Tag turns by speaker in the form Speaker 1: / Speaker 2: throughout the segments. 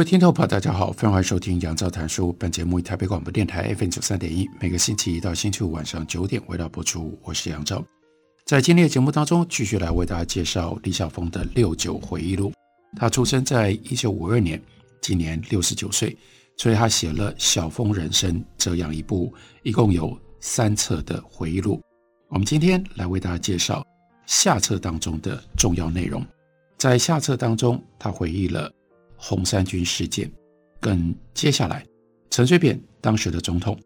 Speaker 1: 各位听众朋友，大家好，欢迎收听杨照谈书。本节目以台北广播电台 FM 九三点一，每个星期一到星期五晚上九点为大家播出。我是杨照，在今天的节目当中，继续来为大家介绍李晓峰的《六九回忆录》。他出生在一九五二年，今年六十九岁，所以他写了《晓峰人生》这样一部一共有三册的回忆录。我们今天来为大家介绍下册当中的重要内容。在下册当中，他回忆了。红三军事件，跟接下来陈水扁当时的总统，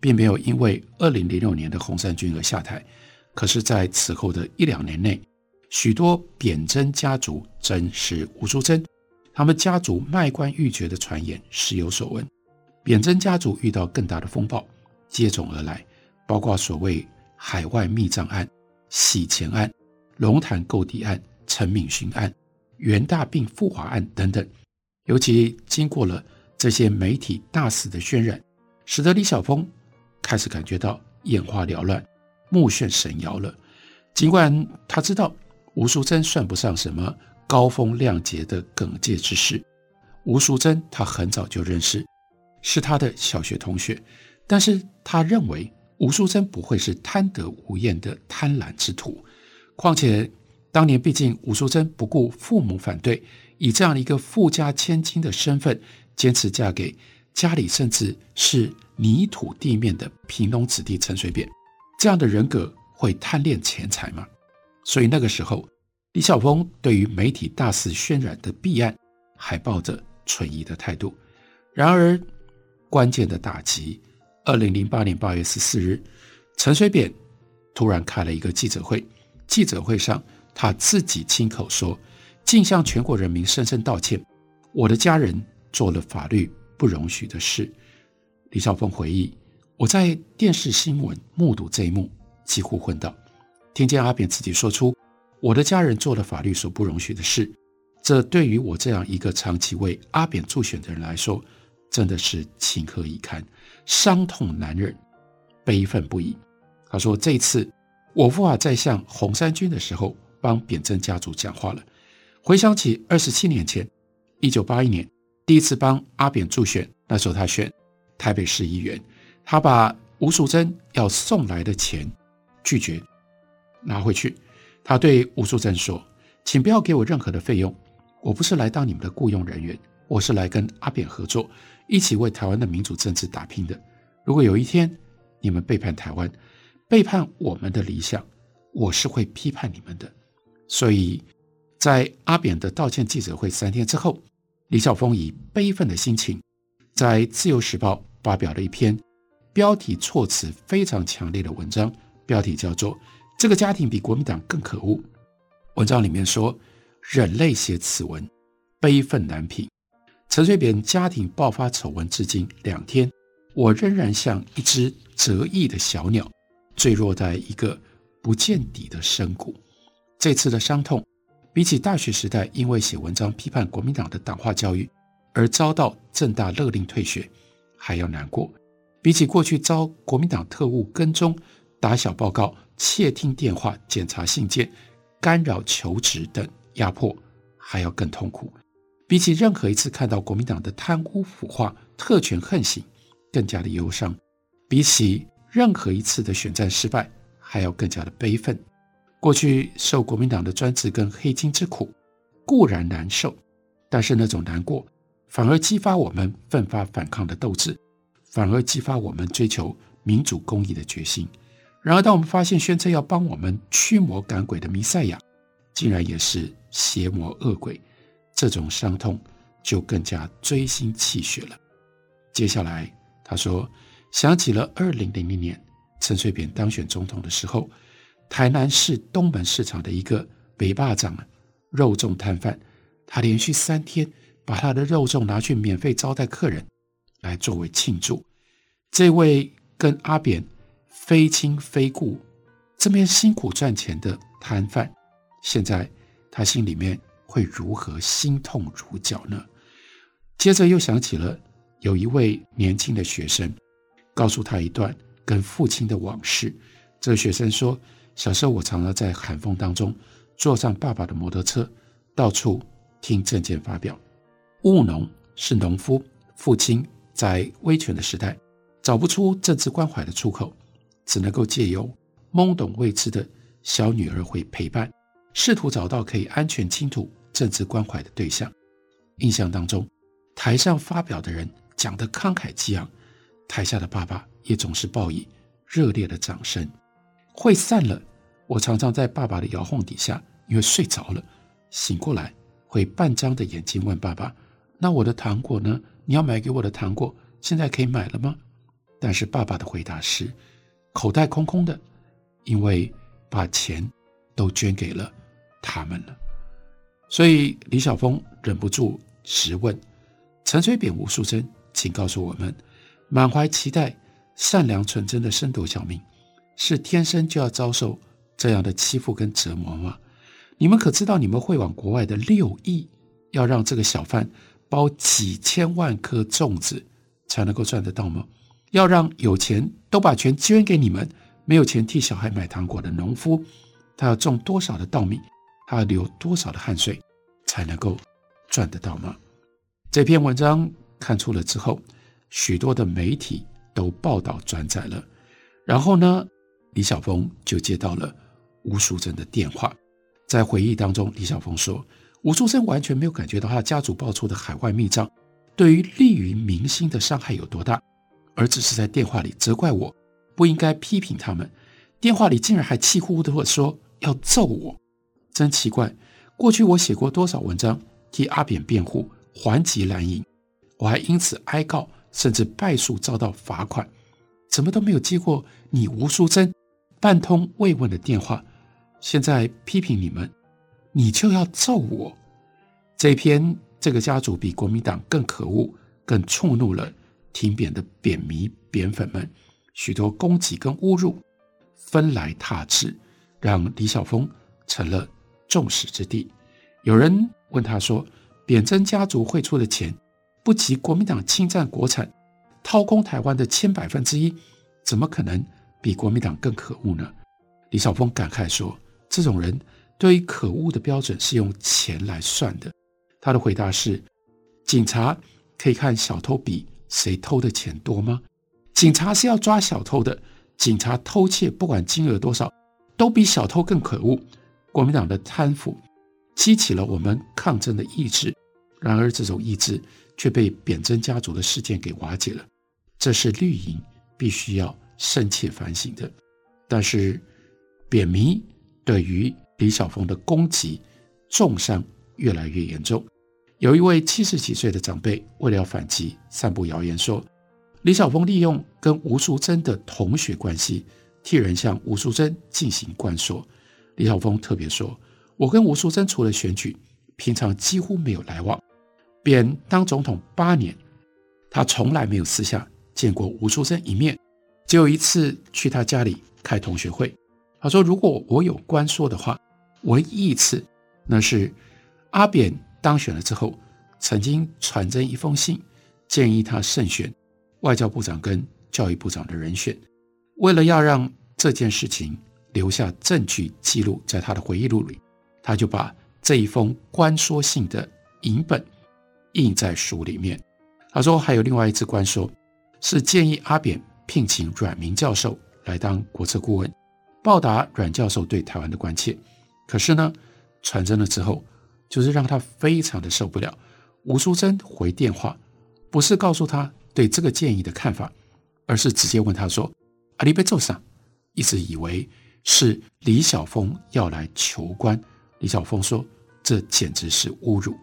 Speaker 1: 并没有因为二零零六年的红三军而下台，可是，在此后的一两年内，许多扁曾家族真是吴淑珍，他们家族卖官鬻爵的传言时有所闻。扁曾家族遇到更大的风暴接踵而来，包括所谓海外密账案、洗钱案、龙潭购地案、陈敏勋案、袁大病复华案等等。尤其经过了这些媒体大肆的渲染，使得李晓峰开始感觉到眼花缭乱、目眩神摇了。尽管他知道吴淑珍算不上什么高风亮节的耿介之士，吴淑珍他很早就认识，是他的小学同学，但是他认为吴淑珍不会是贪得无厌的贪婪之徒。况且当年毕竟吴淑珍不顾父母反对。以这样的一个富家千金的身份，坚持嫁给家里甚至是泥土地面的贫农子弟陈水扁，这样的人格会贪恋钱财吗？所以那个时候，李晓峰对于媒体大肆渲染的弊案，还抱着存疑的态度。然而，关键的打击，二零零八年八月十四日，陈水扁突然开了一个记者会，记者会上他自己亲口说。竟向全国人民深深道歉，我的家人做了法律不容许的事。李少峰回忆，我在电视新闻目睹这一幕，几乎昏倒。听见阿扁自己说出我的家人做了法律所不容许的事，这对于我这样一个长期为阿扁助选的人来说，真的是情何以堪，伤痛难忍，悲愤不已。他说：“这一次我无法再像红三军的时候帮扁曾家族讲话了。”回想起二十七年前，一九八一年第一次帮阿扁助选，那时候他选台北市议员，他把吴淑珍要送来的钱拒绝拿回去。他对吴淑珍说：“请不要给我任何的费用，我不是来当你们的雇佣人员，我是来跟阿扁合作，一起为台湾的民主政治打拼的。如果有一天你们背叛台湾，背叛我们的理想，我是会批判你们的。”所以。在阿扁的道歉记者会三天之后，李晓峰以悲愤的心情，在《自由时报》发表了一篇标题措辞非常强烈的文章，标题叫做《这个家庭比国民党更可恶》。文章里面说：“忍泪写此文，悲愤难平。陈水扁家庭爆发丑闻至今两天，我仍然像一只折翼的小鸟，坠落在一个不见底的深谷。这次的伤痛。”比起大学时代因为写文章批判国民党的党化教育而遭到政大勒令退学还要难过，比起过去遭国民党特务跟踪、打小报告、窃听电话、检查信件、干扰求职等压迫还要更痛苦，比起任何一次看到国民党的贪污腐化、特权横行更加的忧伤，比起任何一次的选战失败还要更加的悲愤。过去受国民党的专制跟黑金之苦固然难受，但是那种难过反而激发我们奋发反抗的斗志，反而激发我们追求民主公义的决心。然而，当我们发现宣称要帮我们驱魔赶鬼的弥赛亚，竟然也是邪魔恶鬼，这种伤痛就更加锥心泣血了。接下来他说，想起了二零零零年陈水扁当选总统的时候。台南市东门市场的一个北霸长肉粽摊贩，他连续三天把他的肉粽拿去免费招待客人，来作为庆祝。这位跟阿扁非亲非故，这边辛苦赚钱的摊贩，现在他心里面会如何心痛如绞呢？接着又想起了有一位年轻的学生，告诉他一段跟父亲的往事。这个学生说：“小时候我常常在寒风当中坐上爸爸的摩托车，到处听政见发表。务农是农夫，父亲在威权的时代找不出政治关怀的出口，只能够借由懵懂未知的小女儿会陪伴，试图找到可以安全倾吐政治关怀的对象。印象当中。”台上发表的人讲得慷慨激昂，台下的爸爸也总是报以热烈的掌声。会散了，我常常在爸爸的摇晃底下，因为睡着了，醒过来会半张的眼睛问爸爸：“那我的糖果呢？你要买给我的糖果，现在可以买了吗？”但是爸爸的回答是口袋空空的，因为把钱都捐给了他们了。所以李晓峰忍不住直问。陈水扁、吴素珍，请告诉我们：满怀期待、善良纯真的深斗小明，是天生就要遭受这样的欺负跟折磨吗？你们可知道，你们汇往国外的六亿，要让这个小贩包几千万颗粽子才能够赚得到吗？要让有钱都把钱捐给你们，没有钱替小孩买糖果的农夫，他要种多少的稻米，他要流多少的汗水，才能够赚得到吗？这篇文章看出了之后，许多的媒体都报道转载了。然后呢，李晓峰就接到了吴淑珍的电话。在回忆当中，李晓峰说，吴淑珍完全没有感觉到他家族爆出的海外密账对于利于民心的伤害有多大，而只是在电话里责怪我不应该批评他们。电话里竟然还气呼呼地说要揍我，真奇怪。过去我写过多少文章替阿扁辩护。还击蓝营，我还因此哀告，甚至败诉遭到罚款，怎么都没有接过你吴淑珍半通慰问的电话。现在批评你们，你就要揍我。这篇这个家族比国民党更可恶，更触怒了挺扁的扁迷扁粉们，许多攻击跟侮辱纷来沓至，让李晓峰成了众矢之的。有人问他说。扁珍家族汇出的钱不及国民党侵占国产、掏空台湾的千百分之一，怎么可能比国民党更可恶呢？李晓峰感慨说：“这种人对于可恶的标准是用钱来算的。”他的回答是：“警察可以看小偷比谁偷的钱多吗？警察是要抓小偷的，警察偷窃不管金额多少，都比小偷更可恶。国民党的贪腐。”激起了我们抗争的意志，然而这种意志却被扁珍家族的事件给瓦解了，这是绿营必须要深切反省的。但是扁迷对于李晓峰的攻击重伤越来越严重。有一位七十几岁的长辈为了要反击，散布谣言说李晓峰利用跟吴淑珍的同学关系，替人向吴淑珍进行灌输。李晓峰特别说。我跟吴淑珍除了选举，平常几乎没有来往。扁当总统八年，他从来没有私下见过吴淑珍一面，只有一次去他家里开同学会。他说：“如果我有官说的话，唯一一次，那是阿扁当选了之后，曾经传真一封信，建议他慎选外交部长跟教育部长的人选。为了要让这件事情留下证据记录在他的回忆录里。”他就把这一封关说信的影本印在书里面。他说还有另外一次官说，是建议阿扁聘请阮明教授来当国策顾问，报答阮教授对台湾的关切。可是呢，传真了之后，就是让他非常的受不了。吴淑珍回电话，不是告诉他对这个建议的看法，而是直接问他说：“阿里贝做啥？”一直以为是李晓峰要来求官。李晓峰说：“这简直是侮辱。”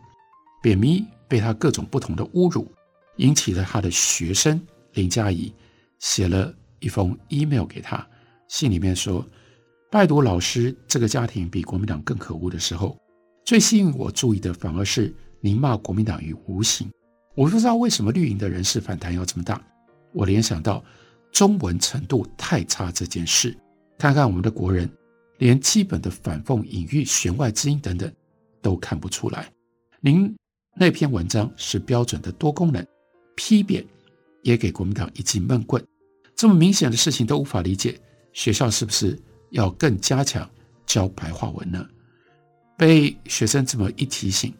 Speaker 1: 扁迷被他各种不同的侮辱，引起了他的学生林佳怡写了一封 email 给他，信里面说：“拜读老师，这个家庭比国民党更可恶的时候，最吸引我注意的反而是您骂国民党于无形。我不知道为什么绿营的人士反弹要这么大。我联想到中文程度太差这件事。看看我们的国人，连基本的反讽、隐喻、弦外之音等等都看不出来。您那篇文章是标准的多功能，批贬也给国民党一记闷棍。这么明显的事情都无法理解，学校是不是要更加强教白话文呢？被学生这么一提醒，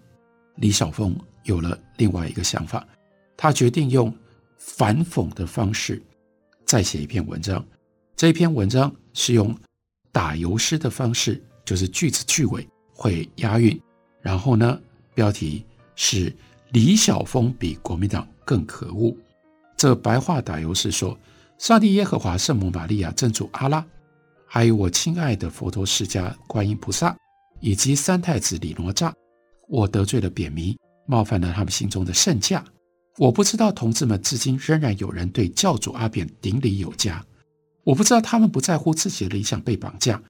Speaker 1: 李晓峰有了另外一个想法，他决定用反讽的方式再写一篇文章。这篇文章是用打油诗的方式，就是句子句尾会押韵，然后呢，标题是李晓峰比国民党更可恶。这白话打油诗说。上帝耶和华、圣母玛利亚、真主阿拉，还有我亲爱的佛陀释迦观音菩萨，以及三太子李哪吒，我得罪了贬弥，冒犯了他们心中的圣驾。我不知道同志们至今仍然有人对教主阿扁顶礼有加。我不知道他们不在乎自己的理想被绑架，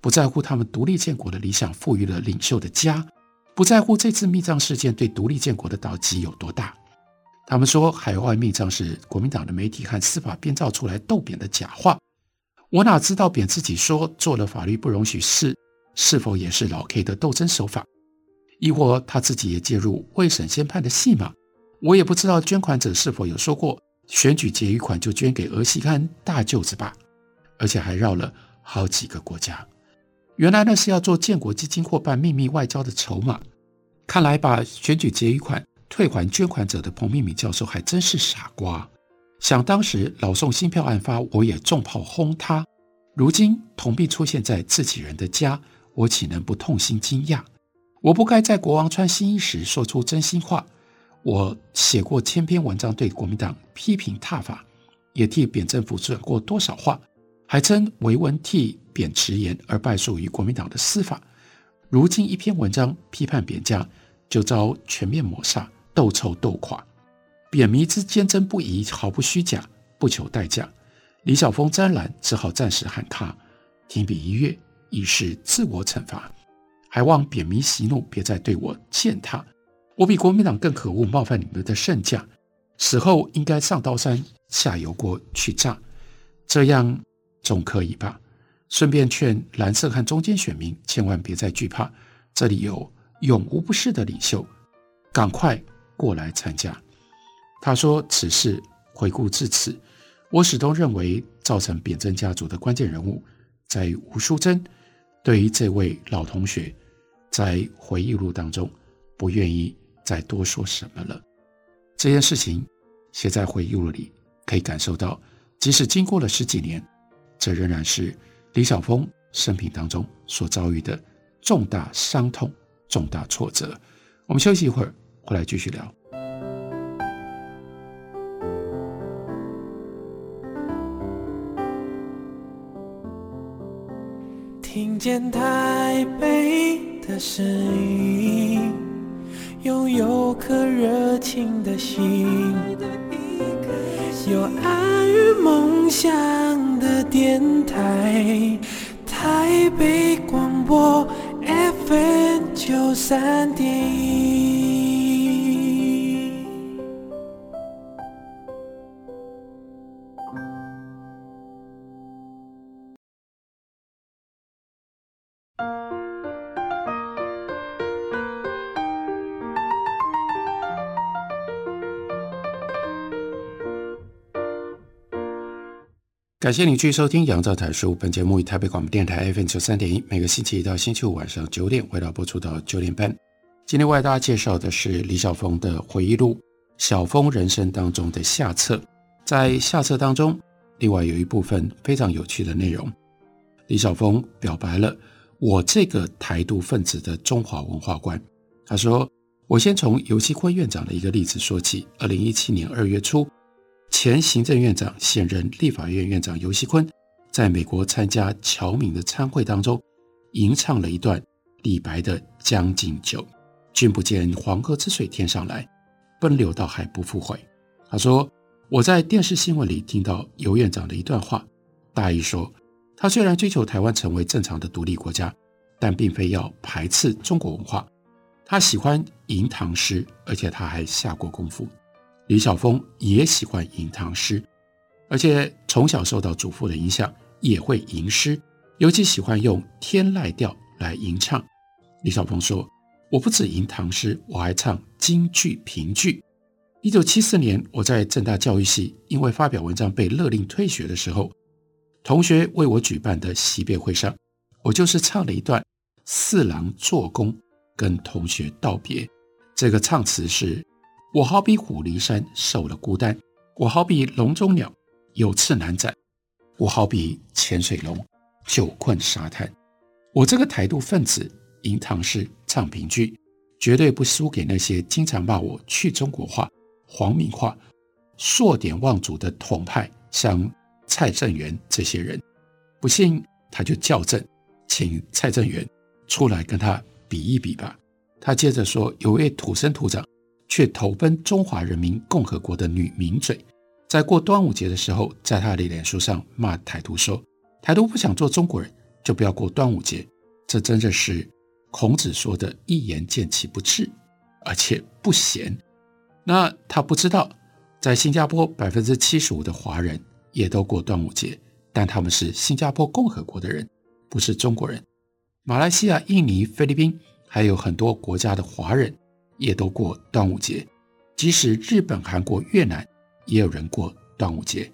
Speaker 1: 不在乎他们独立建国的理想赋予了领袖的家，不在乎这次密藏事件对独立建国的打击有多大。他们说海外密藏是国民党的媒体和司法编造出来逗扁的假话，我哪知道扁自己说做了法律不容许事，是否也是老 K 的斗争手法？亦或他自己也介入未审先判的戏码？我也不知道捐款者是否有说过选举结余款就捐给儿戏和大舅子吧？而且还绕了好几个国家，原来那是要做建国基金或办秘密外交的筹码。看来把选举结余款。退还捐款者的彭明敏教授还真是傻瓜。想当时老宋新票案发，我也重炮轰他。如今铜币出现在自己人的家，我岂能不痛心惊讶？我不该在国王穿新衣时说出真心话。我写过千篇文章对国民党批评挞伐，也替扁政府说过多少话，还称维文替扁迟延而败诉于国民党的司法。如今一篇文章批判扁家，就遭全面抹杀。斗臭斗垮，贬弥之坚贞不移，毫不虚假，不求代价。李晓峰沾染，只好暂时喊卡，停笔一跃，以示自我惩罚。还望贬弥息怒，别再对我践踏。我比国民党更可恶，冒犯你们的圣驾，死后应该上刀山下油锅去炸，这样总可以吧？顺便劝蓝色和中间选民，千万别再惧怕，这里有永无不是的领袖，赶快。过来参加。他说：“此事回顾至此，我始终认为造成扁政家族的关键人物在于吴淑珍。对于这位老同学，在回忆录当中不愿意再多说什么了。这件事情写在回忆录里，可以感受到，即使经过了十几年，这仍然是李晓峰生平当中所遭遇的重大伤痛、重大挫折。我们休息一会儿。”回来继续聊。
Speaker 2: 听见台北的声音，拥有颗热情的心，有爱与梦想的电台，台北广播 FM 九三点一。
Speaker 1: 感谢你继续收听《杨照谈书》。本节目以台北广播电台 FM 九三点一，每个星期一到星期五晚上九点，为大家播出到九点半。今天为大家介绍的是李晓峰的回忆录《晓峰人生》当中的下册。在下册当中，另外有一部分非常有趣的内容。李晓峰表白了我这个台独分子的中华文化观。他说：“我先从游锡堃院长的一个例子说起。二零一七年二月初。”前行政院长、现任立法院院长游锡坤，在美国参加侨民的参会当中，吟唱了一段李白的《将进酒》：“君不见黄河之水天上来，奔流到海不复回。”他说：“我在电视新闻里听到尤院长的一段话，大意说，他虽然追求台湾成为正常的独立国家，但并非要排斥中国文化，他喜欢吟唐诗，而且他还下过功夫。李晓峰也喜欢吟唐诗，而且从小受到祖父的影响，也会吟诗，尤其喜欢用天籁调来吟唱。李晓峰说：“我不止吟唐诗，我还唱京剧、评剧。”一九七四年，我在政大教育系因为发表文章被勒令退学的时候，同学为我举办的惜别会上，我就是唱了一段《四郎做工》，跟同学道别。这个唱词是。我好比虎离山受了孤单，我好比笼中鸟有翅难展，我好比潜水龙久困沙滩。我这个台独分子吟唐诗唱评剧，绝对不输给那些经常骂我去中国化、皇民化、硕典忘祖的统派，像蔡正元这些人。不信他就校正，请蔡正元出来跟他比一比吧。他接着说，有位土生土长。却投奔中华人民共和国的女名嘴，在过端午节的时候，在她的脸书上骂台独说：“台独不想做中国人，就不要过端午节。”这真的是孔子说的一言见其不智，而且不贤。那他不知道，在新加坡百分之七十五的华人也都过端午节，但他们是新加坡共和国的人，不是中国人。马来西亚、印尼、菲律宾还有很多国家的华人。也都过端午节，即使日本、韩国、越南也有人过端午节，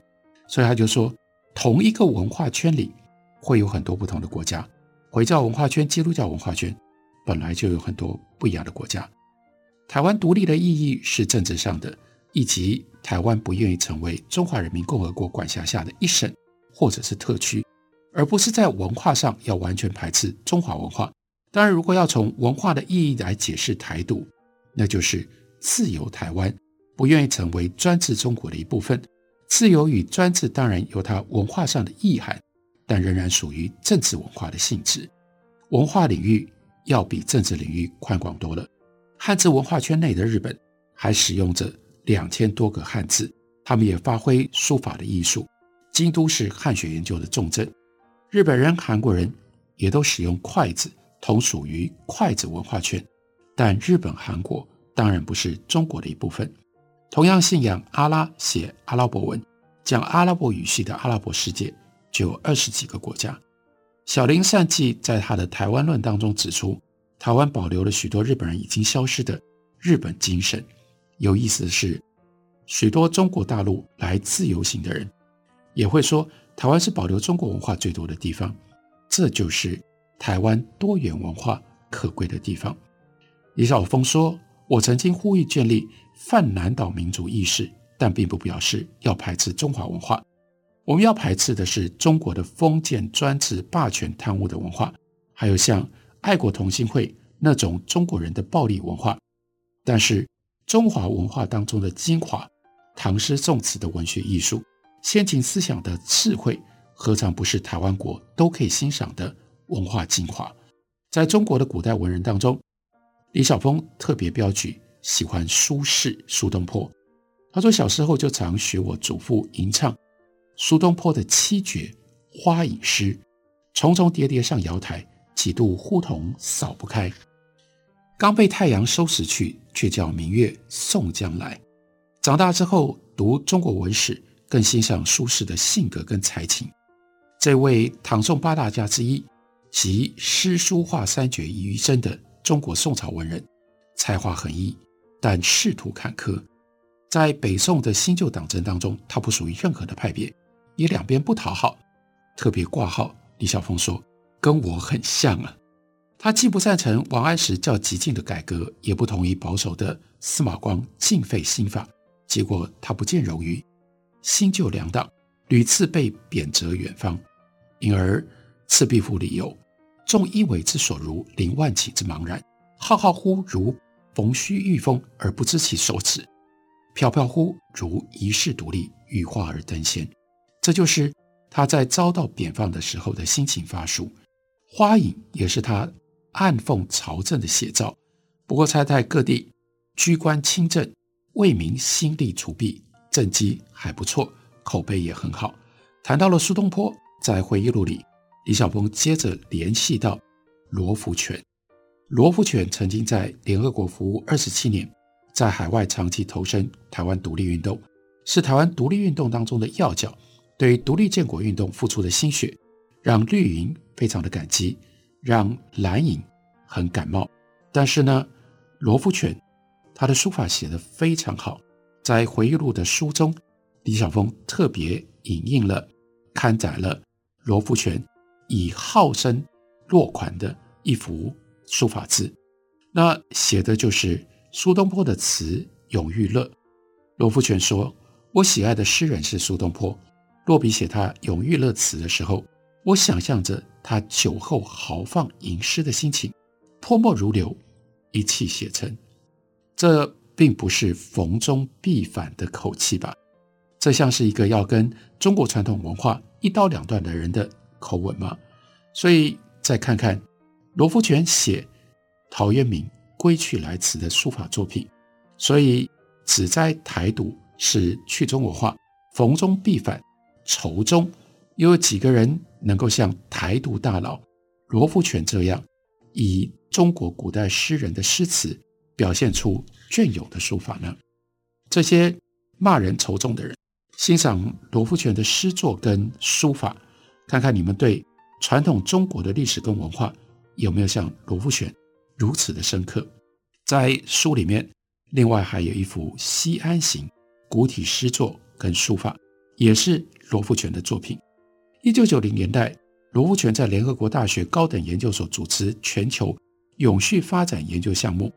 Speaker 1: 所以他就说，同一个文化圈里会有很多不同的国家。回教文化圈、基督教文化圈本来就有很多不一样的国家。台湾独立的意义是政治上的，以及台湾不愿意成为中华人民共和国管辖下的一省或者是特区，而不是在文化上要完全排斥中华文化。当然，如果要从文化的意义来解释台独。那就是自由台湾，不愿意成为专制中国的一部分。自由与专制当然有它文化上的意涵，但仍然属于政治文化的性质。文化领域要比政治领域宽广多了。汉字文化圈内的日本还使用着两千多个汉字，他们也发挥书法的艺术。京都是汉学研究的重镇，日本人、韩国人也都使用筷子，同属于筷子文化圈。但日本、韩国当然不是中国的一部分。同样信仰阿拉、写阿拉伯文、讲阿拉伯语系的阿拉伯世界就有二十几个国家。小林善纪在他的《台湾论》当中指出，台湾保留了许多日本人已经消失的日本精神。有意思的是，许多中国大陆来自由行的人也会说，台湾是保留中国文化最多的地方。这就是台湾多元文化可贵的地方。李晓峰说：“我曾经呼吁建立泛南岛民族意识，但并不表示要排斥中华文化。我们要排斥的是中国的封建专制、霸权、贪污的文化，还有像爱国同心会那种中国人的暴力文化。但是，中华文化当中的精华，唐诗宋词的文学艺术，先秦思想的智慧，何尝不是台湾国都可以欣赏的文化精华？在中国的古代文人当中。”李晓峰特别标举喜欢苏轼、苏东坡。他说小时候就常学我祖父吟唱苏东坡的七绝花影诗：“重重叠叠上瑶台，几度呼童扫不开。刚被太阳收拾去，却叫明月送将来。”长大之后读中国文史，更欣赏苏轼的性格跟才情。这位唐宋八大家之一，集诗书画三绝于一身的。中国宋朝文人，才华横溢，但仕途坎坷。在北宋的新旧党争当中，他不属于任何的派别，也两边不讨好。特别挂号，李晓峰说：“跟我很像啊。”他既不赞成王安石较激进的改革，也不同意保守的司马光尽废新法。结果他不见荣于新旧两党屡次被贬谪远方，因而《赤壁赋》里有。众一苇之所如，凌万顷之茫然。浩浩乎如冯虚御风而不知其所止；飘飘乎如遗世独立，羽化而登仙。这就是他在遭到贬放的时候的心情发抒。花影也是他暗讽朝政的写照。不过，他在各地居官清正，为民心力除弊，政绩还不错，口碑也很好。谈到了苏东坡，在回忆录里。李晓峰接着联系到罗福全，罗福全曾经在联合国服务二十七年，在海外长期投身台湾独立运动，是台湾独立运动当中的要角，对独立建国运动付出的心血，让绿营非常的感激，让蓝营很感冒。但是呢，罗福全他的书法写得非常好，在回忆录的书中，李小峰特别引用了、刊载了罗福全以号声落款的一幅书法字，那写的就是苏东坡的词《永遇乐》。罗福全说：“我喜爱的诗人是苏东坡，落笔写他《永遇乐》词的时候，我想象着他酒后豪放吟诗的心情，泼墨如流。”一气写成，这并不是逢中必反的口气吧？这像是一个要跟中国传统文化一刀两断的人的口吻吗？所以再看看罗福全写陶渊明《归去来辞》的书法作品，所以只摘台独是去中国化，逢中必反，仇中又有几个人能够像台独大佬罗福全这样以中国古代诗人的诗词表现出隽永的书法呢？这些骂人仇中的人，欣赏罗福全的诗作跟书法，看看你们对传统中国的历史跟文化有没有像罗福全如此的深刻？在书里面，另外还有一幅《西安行》古体诗作跟书法，也是罗福全的作品。一九九零年代，罗福全在联合国大学高等研究所主持全球。永续发展研究项目，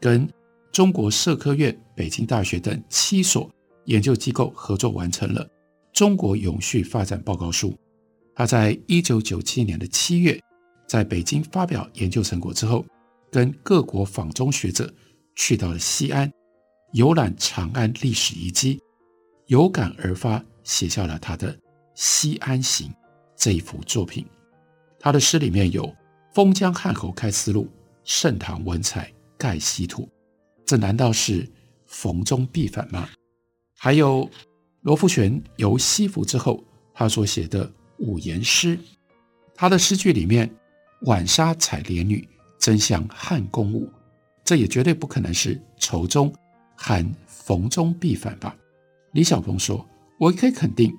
Speaker 1: 跟中国社科院、北京大学等七所研究机构合作，完成了《中国永续发展报告书》。他在一九九七年的七月，在北京发表研究成果之后，跟各国访中学者去到了西安，游览长安历史遗迹，有感而发，写下了他的《西安行》这一幅作品。他的诗里面有。封疆汉侯开丝路，盛唐文采盖稀土。这难道是逢中必反吗？还有罗福全游西服之后，他所写的五言诗，他的诗句里面“浣纱采莲女，争相汉宫舞”，这也绝对不可能是仇中含逢中必反吧？李小峰说：“我可以肯定，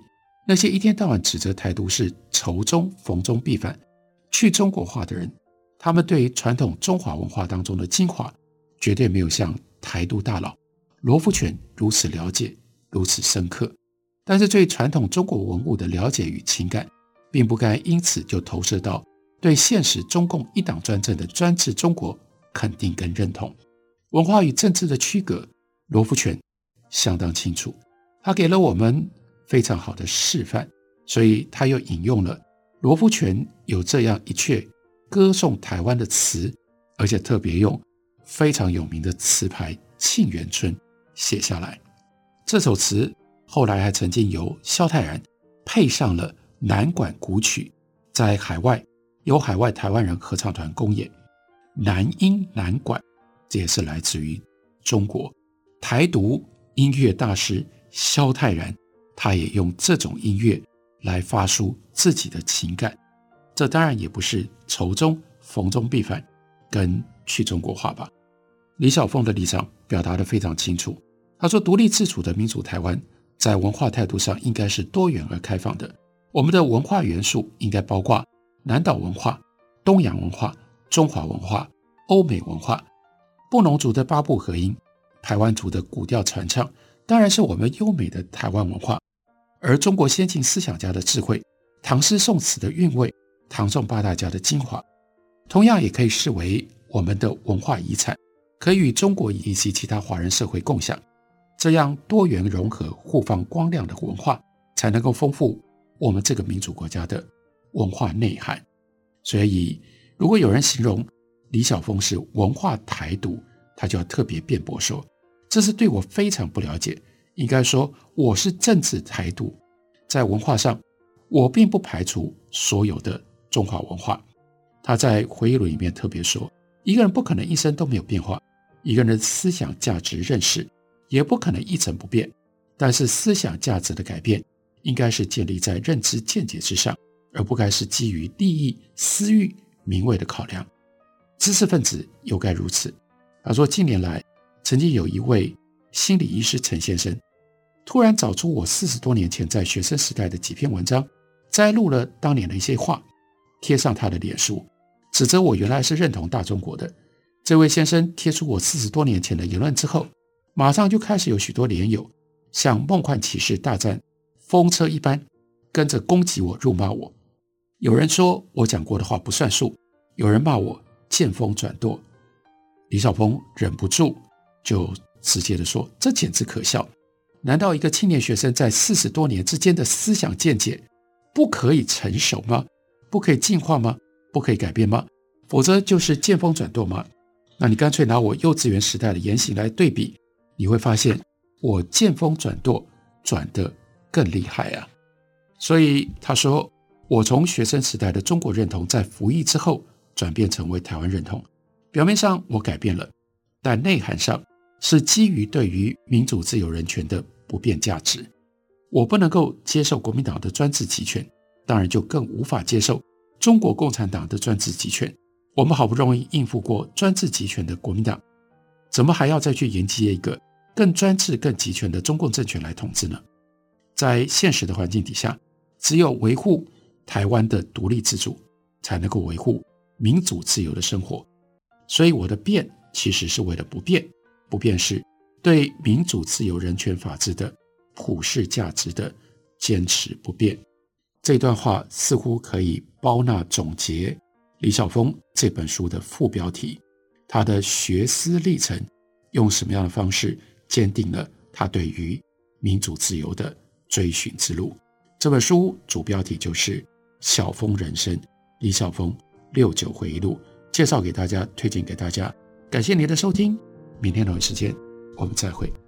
Speaker 1: 那些一天到晚指责台独是仇中逢中必反。”去中国化的人，他们对于传统中华文化当中的精华，绝对没有像台独大佬罗福全如此了解、如此深刻。但是对传统中国文物的了解与情感，并不该因此就投射到对现实中共一党专政的专制中国肯定跟认同。文化与政治的区隔，罗福全相当清楚，他给了我们非常好的示范，所以他又引用了。罗福全有这样一阙歌颂台湾的词，而且特别用非常有名的词牌《沁园春》写下来。这首词后来还曾经由萧泰然配上了南管古曲，在海外由海外台湾人合唱团公演。南音南管，这也是来自于中国台独音乐大师萧泰然，他也用这种音乐。来发出自己的情感，这当然也不是愁中逢中必反，跟去中国化吧。李小峰的立场表达的非常清楚，他说：独立自主的民主台湾，在文化态度上应该是多元而开放的。我们的文化元素应该包括南岛文化、东洋文化、中华文化、欧美文化。布农族的八部合音，台湾族的古调传唱，当然是我们优美的台湾文化。而中国先进思想家的智慧，唐诗宋词的韵味，唐宋八大家的精华，同样也可以视为我们的文化遗产，可以与中国以及其他华人社会共享。这样多元融合、互放光亮的文化，才能够丰富我们这个民主国家的文化内涵。所以，如果有人形容李小峰是文化台独，他就要特别辩驳说，这是对我非常不了解。应该说，我是政治台独，在文化上，我并不排除所有的中华文化。他在回忆录里面特别说，一个人不可能一生都没有变化，一个人的思想价值认识也不可能一成不变。但是思想价值的改变，应该是建立在认知见解之上，而不该是基于利益、私欲、名位的考量。知识分子又该如此。他说，近年来曾经有一位心理医师陈先生，突然找出我四十多年前在学生时代的几篇文章，摘录了当年的一些话，贴上他的脸书，指责我原来是认同大中国的。这位先生贴出我四十多年前的言论之后，马上就开始有许多脸友像梦幻骑士大战风车一般，跟着攻击我、辱骂我。有人说我讲过的话不算数，有人骂我见风转舵。李少峰忍不住就直接的说：“这简直可笑！难道一个青年学生在四十多年之间的思想见解不可以成熟吗？不可以进化吗？不可以改变吗？否则就是见风转舵吗？”那你干脆拿我幼稚园时代的言行来对比，你会发现我见风转舵转得更厉害啊！所以他说，我从学生时代的中国认同在服役之后转变成为台湾认同，表面上我改变了，但内涵上是基于对于民主、自由、人权的不变价值。我不能够接受国民党的专制集权，当然就更无法接受中国共产党的专制集权。我们好不容易应付过专制集权的国民党，怎么还要再去迎接一个更专制、更集权的中共政权来统治呢？在现实的环境底下，只有维护台湾的独立自主，才能够维护民主自由的生活。所以我的变其实是为了不变，不变是对民主、自由、人权、法治的普世价值的坚持不变。这段话似乎可以包纳总结。李晓峰这本书的副标题，他的学思历程，用什么样的方式坚定了他对于民主自由的追寻之路？这本书主标题就是《晓峰人生》，李晓峰六九回忆录，介绍给大家，推荐给大家。感谢您的收听，明天同一时间我们再会。